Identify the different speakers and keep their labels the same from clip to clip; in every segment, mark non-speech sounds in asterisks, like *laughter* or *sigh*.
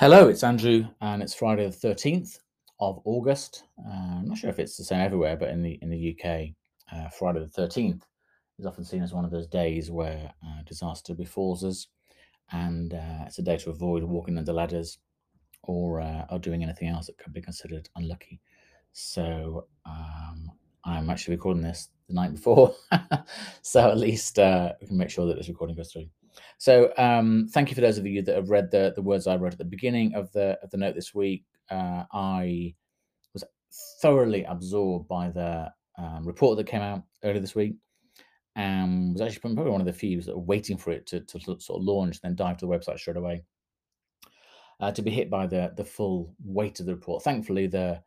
Speaker 1: Hello, it's Andrew, and it's Friday the thirteenth of August. Uh, I'm not sure if it's the same everywhere, but in the in the UK, uh, Friday the thirteenth is often seen as one of those days where uh, disaster befalls us, and uh, it's a day to avoid walking under ladders or uh, or doing anything else that could be considered unlucky. So um, I'm actually recording this the night before, *laughs* so at least uh, we can make sure that this recording goes through. So um, thank you for those of you that have read the, the words I wrote at the beginning of the of the note this week. Uh, I was thoroughly absorbed by the um, report that came out earlier this week, and was actually probably one of the few that were waiting for it to, to sort of launch, and then dive to the website straight away. Uh, to be hit by the the full weight of the report. Thankfully, the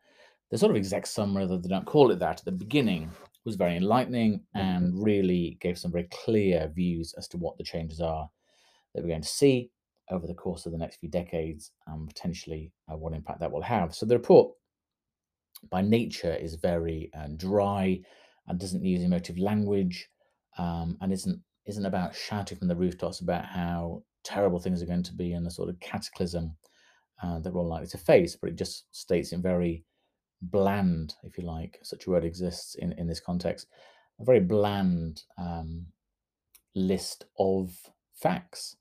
Speaker 1: the sort of exact summary, though they don't call it that at the beginning, was very enlightening and really gave some very clear views as to what the changes are that we're going to see over the course of the next few decades and potentially uh, what impact that will have. So the report by nature is very uh, dry and doesn't use emotive language um, and isn't isn't about shouting from the rooftops about how terrible things are going to be and the sort of cataclysm uh, that we're all likely to face, but it just states in very bland, if you like, such a word exists in, in this context, a very bland um, list of facts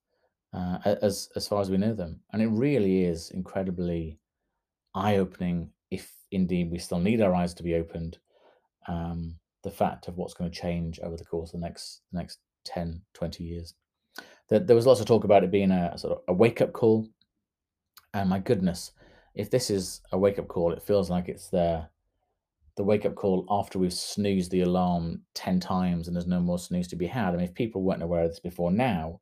Speaker 1: uh, as as far as we know them, and it really is incredibly eye opening. If indeed we still need our eyes to be opened, um, the fact of what's going to change over the course of the next the next 10, 20 years. There, there was lots of talk about it being a, a sort of a wake up call, and my goodness, if this is a wake up call, it feels like it's the the wake up call after we've snoozed the alarm 10 times and there's no more snooze to be had. I mean, if people weren't aware of this before now,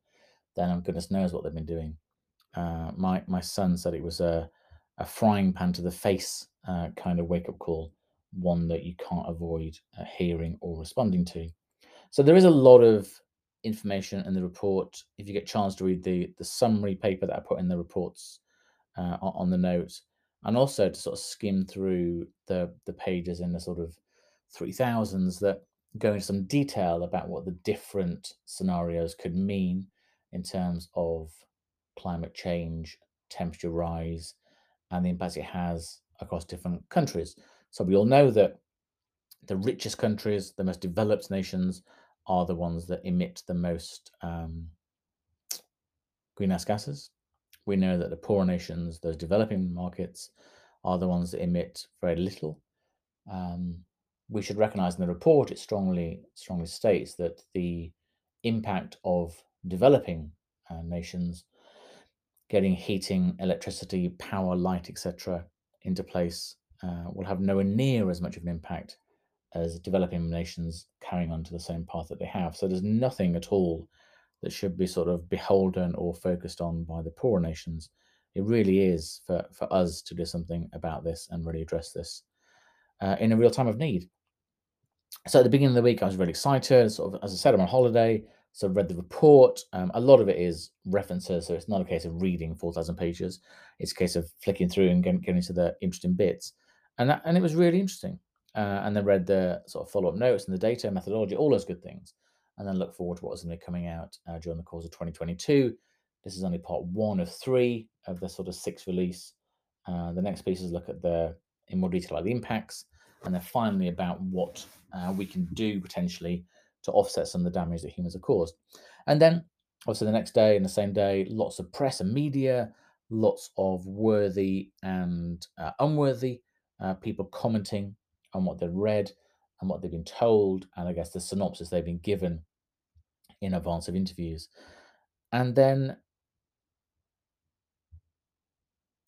Speaker 1: then oh, goodness knows what they've been doing. Uh, my my son said it was a a frying pan to the face uh, kind of wake up call, one that you can't avoid uh, hearing or responding to. So there is a lot of information in the report. If you get a chance to read the the summary paper that I put in the reports uh, on the notes, and also to sort of skim through the the pages in the sort of three thousands that go into some detail about what the different scenarios could mean in terms of climate change, temperature rise, and the impact it has across different countries. So we all know that the richest countries, the most developed nations, are the ones that emit the most um, greenhouse gases. We know that the poorer nations, those developing markets, are the ones that emit very little. Um, we should recognize in the report it strongly strongly states that the impact of developing uh, nations getting heating, electricity, power, light, etc., into place uh, will have nowhere near as much of an impact as developing nations carrying on to the same path that they have. So there's nothing at all that should be sort of beholden or focused on by the poorer nations. It really is for, for us to do something about this and really address this uh, in a real time of need. So at the beginning of the week, I was really excited. Sort of, as I said, I'm on holiday. So I read the report. Um, a lot of it is references, so it's not a case of reading 4,000 pages. It's a case of flicking through and getting, getting to the interesting bits. And that, and it was really interesting. Uh, and then read the sort of follow-up notes and the data methodology, all those good things. And then look forward to what's going to be coming out uh, during the course of 2022. This is only part one of three of the sort of six release. Uh, the next piece is look at the in more detail at the impacts, and then finally about what uh, we can do potentially to offset some of the damage that humans have caused. And then, obviously, the next day and the same day, lots of press and media, lots of worthy and uh, unworthy uh, people commenting on what they've read and what they've been told, and I guess the synopsis they've been given in advance of interviews. And then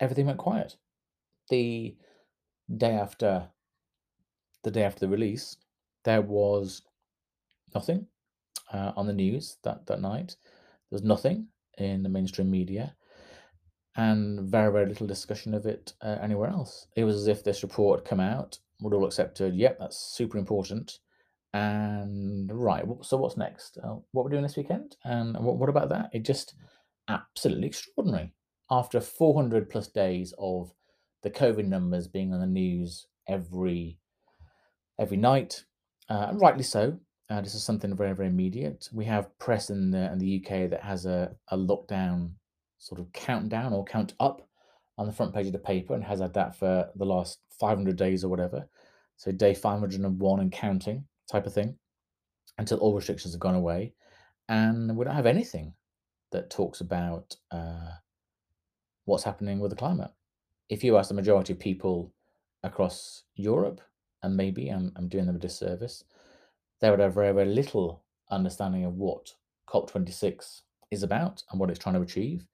Speaker 1: everything went quiet. The day after the day after the release, there was nothing uh, on the news that, that night. There was nothing in the mainstream media and very, very little discussion of it uh, anywhere else. It was as if this report had come out, all accepted, yep, that's super important. And right, so what's next? Uh, what we're doing this weekend? And what, what about that? It just absolutely extraordinary. After 400 plus days of the COVID numbers being on the news every every night, uh, and rightly so. Uh, this is something very, very immediate. We have press in the, in the UK that has a, a lockdown sort of countdown or count up on the front page of the paper and has had that for the last 500 days or whatever. So day 501 and counting type of thing until all restrictions have gone away. And we don't have anything that talks about uh, what's happening with the climate. If you ask the majority of people across Europe, and maybe I'm, I'm doing them a disservice, they would have very, very little understanding of what COP26 is about and what it's trying to achieve.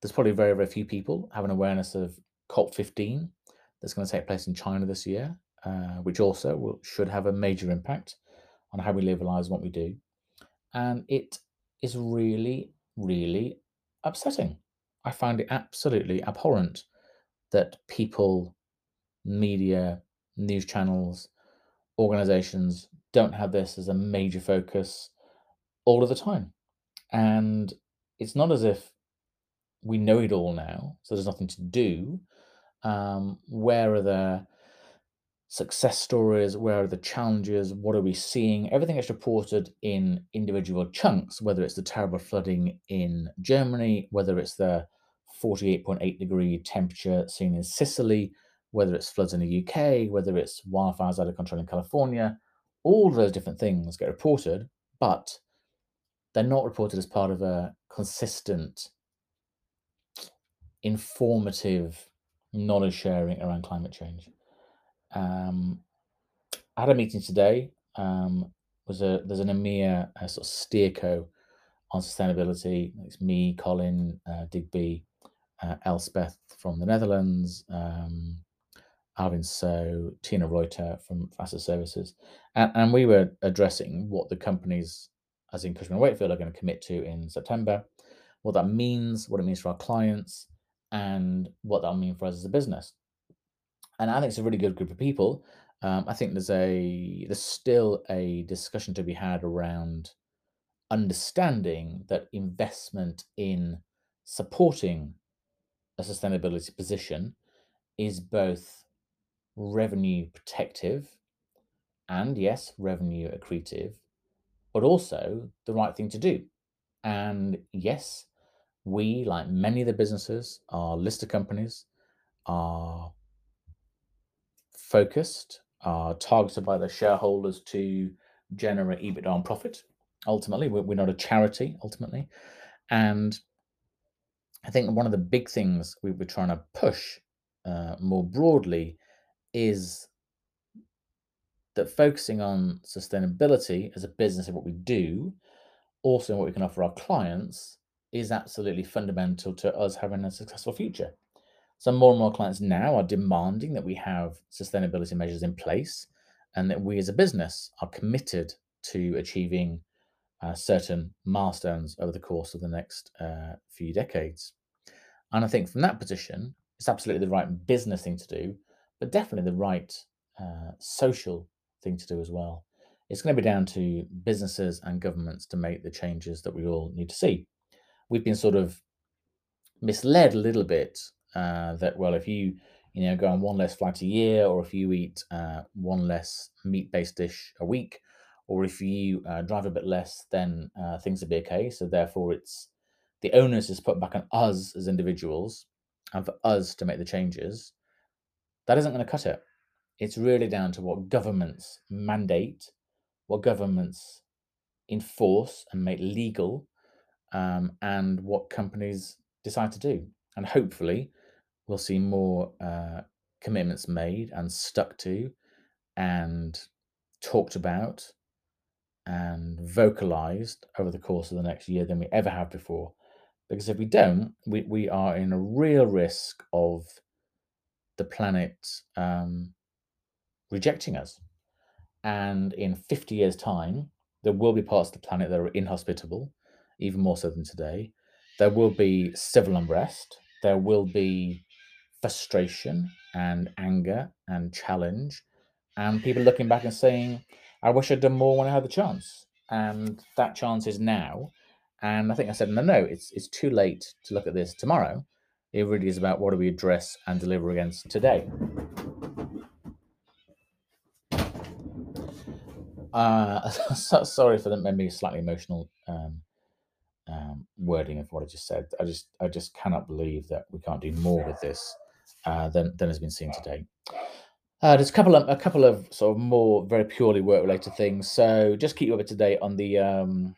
Speaker 1: There's probably very, very few people have an awareness of COP15 that's going to take place in China this year, uh, which also will, should have a major impact on how we live our lives, and what we do. And it is really, really upsetting. I find it absolutely abhorrent that people, media, news channels, organizations don't have this as a major focus all of the time. And it's not as if we know it all now, so there's nothing to do. Um, where are the success stories? Where are the challenges? What are we seeing? Everything is reported in individual chunks, whether it's the terrible flooding in Germany, whether it's the 48.8 degree temperature seen in Sicily, whether it's floods in the UK, whether it's wildfires out of control in California, all of those different things get reported, but they're not reported as part of a consistent, informative knowledge sharing around climate change. Um, I had a meeting today. Um, was a there's an EMEA sort of steerco on sustainability. It's me, Colin, uh, Digby, uh, Elspeth from the Netherlands, um, Alvin So, Tina Reuter from Faster Services, and, and we were addressing what the companies, as in Cushman Wakefield, are going to commit to in September, what that means, what it means for our clients, and what that'll mean for us as a business. And I think it's a really good group of people. Um, I think there's a there's still a discussion to be had around understanding that investment in supporting a sustainability position is both revenue protective and yes, revenue accretive, but also the right thing to do. And yes, we, like many of the businesses, are listed companies, are focused, are targeted by the shareholders to generate EBITDA and profit. Ultimately, we're, we're not a charity, ultimately. And I think one of the big things we were trying to push uh, more broadly is that focusing on sustainability as a business and what we do, also what we can offer our clients, is absolutely fundamental to us having a successful future. So more and more clients now are demanding that we have sustainability measures in place and that we as a business are committed to achieving uh, certain milestones over the course of the next uh, few decades. And I think from that position, it's absolutely the right business thing to do, but definitely the right uh, social thing to do as well. It's going to be down to businesses and governments to make the changes that we all need to see. We've been sort of misled a little bit uh, that well, if you you know go on one less flight a year, or if you eat uh, one less meat-based dish a week, or if you uh, drive a bit less, then uh, things will be okay. So therefore, it's the onus is put back on us as individuals, and for us to make the changes. That isn't going to cut it. It's really down to what governments mandate, what governments enforce and make legal, um, and what companies decide to do. And hopefully, we'll see more uh, commitments made and stuck to and talked about and vocalized over the course of the next year than we ever have before. Because if we don't, we, we are in a real risk of the planet um, rejecting us. And in 50 years' time, there will be parts of the planet that are inhospitable, even more so than today. There will be civil unrest. There will be frustration and anger and challenge, and people looking back and saying, I wish I'd done more when I had the chance. And that chance is now. And I think I said, no, no, it's it's too late to look at this tomorrow. It really is about what do we address and deliver against today. Uh, *laughs* so, sorry for the maybe slightly emotional um, um, wording of what I just said. I just I just cannot believe that we can't do more with this uh, than than has been seen today. Uh, there's a couple of a couple of sort of more very purely work related things. So just keep you up to date on the um,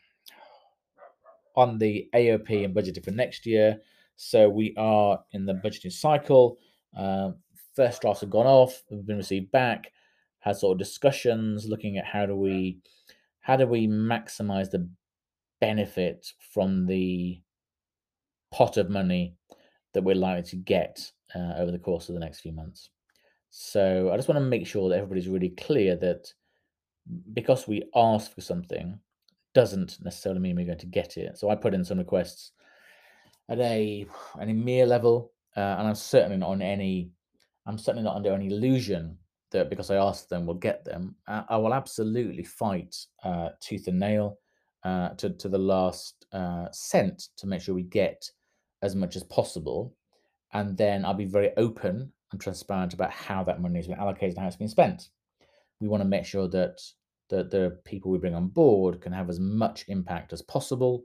Speaker 1: on the AOP and budgeting for next year. So we are in the budgeting cycle. Uh, first drafts have gone off, have been received back. Had sort of discussions looking at how do we how do we maximize the benefit from the pot of money that we're likely to get uh, over the course of the next few months. So I just want to make sure that everybody's really clear that because we ask for something doesn't necessarily mean we're going to get it. So I put in some requests at a an EMEA level, uh, and I'm certainly not on any. I'm certainly not under any illusion that because I ask them, we'll get them. Uh, I will absolutely fight uh, tooth and nail uh, to to the last uh, cent to make sure we get as much as possible, and then I'll be very open and transparent about how that money has been allocated and how it's been spent. We want to make sure that that the people we bring on board can have as much impact as possible,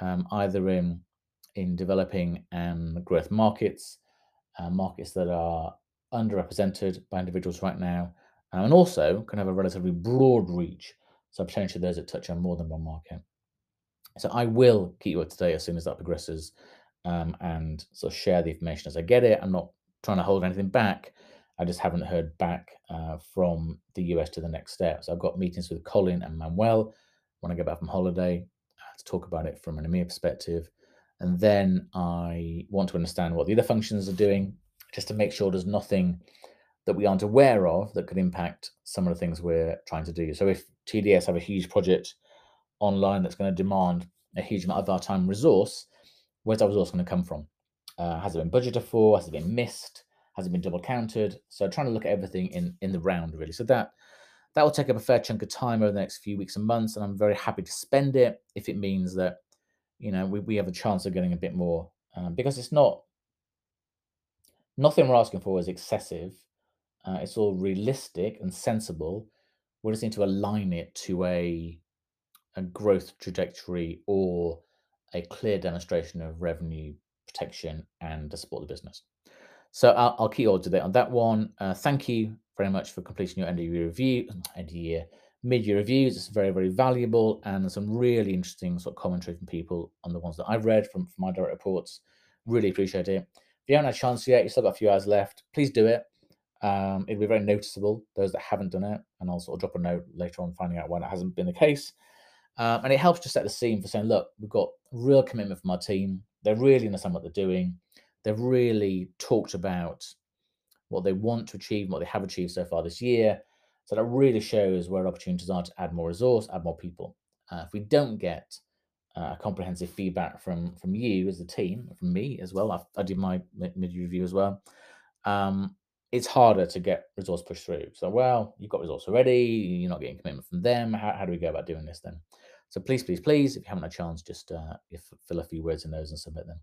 Speaker 1: um, either in in developing and growth markets, uh, markets that are underrepresented by individuals right now, um, and also can have a relatively broad reach. So potentially those that touch on more than one market. So I will keep you up to date as soon as that progresses, um, and sort of share the information as I get it. I'm not trying to hold anything back. I just haven't heard back uh, from the US to the next step. So I've got meetings with Colin and Manuel when I get back from holiday to talk about it from an EMEA perspective. And then I want to understand what the other functions are doing, just to make sure there's nothing that we aren't aware of that could impact some of the things we're trying to do. So if TDS have a huge project online that's going to demand a huge amount of our time resource, where's that resource going to come from? Uh, has it been budgeted for? Has it been missed? Has it been double counted? So trying to look at everything in in the round really. So that that will take up a fair chunk of time over the next few weeks and months, and I'm very happy to spend it if it means that you know we, we have a chance of getting a bit more um, because it's not nothing we're asking for is excessive. Uh, it's all realistic and sensible. We just need to align it to a a growth trajectory or a clear demonstration of revenue protection and to support the business. So I'll, I'll keep you all to date on that one. Uh, thank you very much for completing your end of year review, *clears throat* end of year, mid year reviews. It's very, very valuable and some really interesting sort of commentary from people on the ones that I've read from, from my direct reports. Really appreciate it. If you haven't had a chance yet, you've still got a few hours left, please do it. Um, it'll be very noticeable, those that haven't done it, and I'll sort of drop a note later on finding out why that hasn't been the case. Um, and it helps to set the scene for saying, look, we've got real commitment from our team. They really understand what they're doing. They've really talked about what they want to achieve, what they have achieved so far this year. So that really shows where opportunities are to add more resource, add more people. Uh, if we don't get uh, comprehensive feedback from from you as a team, from me as well, I've, i did my mid review as well. Um, it's harder to get resource pushed through. So, well, you've got resource already. You're not getting commitment from them. How, how do we go about doing this then? So please, please, please, if you haven't a chance, just uh, fill a few words in those and submit them.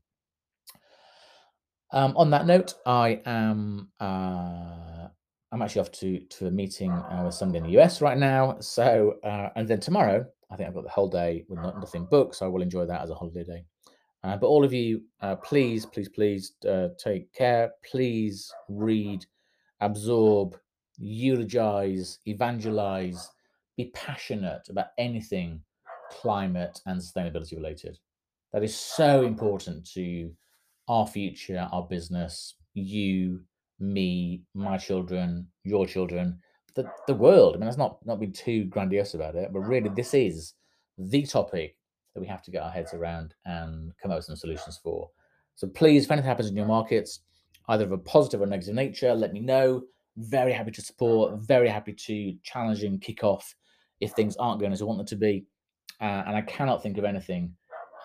Speaker 1: Um, on that note, I am uh, I'm actually off to to a meeting uh, with somebody in the US right now. So uh, and then tomorrow, I think I've got the whole day with nothing booked, so I will enjoy that as a holiday day. Uh, but all of you, uh, please, please, please uh, take care. Please read, absorb, eulogize, evangelize, be passionate about anything climate and sustainability related. That is so important to our future, our business, you, me, my children, your children, the, the world. I mean, that's not not being too grandiose about it, but really this is the topic that we have to get our heads around and come up with some solutions for. So please, if anything happens in your markets, either of a positive or negative nature, let me know. Very happy to support, very happy to challenge and kick off if things aren't going as I want them to be. Uh, and I cannot think of anything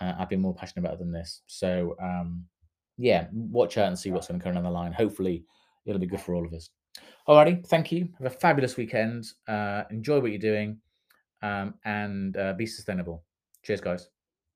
Speaker 1: uh, I've been more passionate about than this. So, um, yeah, watch out and see what's going to come down the line. Hopefully, it'll be good for all of us. Alrighty, thank you. Have a fabulous weekend. Uh, enjoy what you're doing um, and uh, be sustainable. Cheers, guys.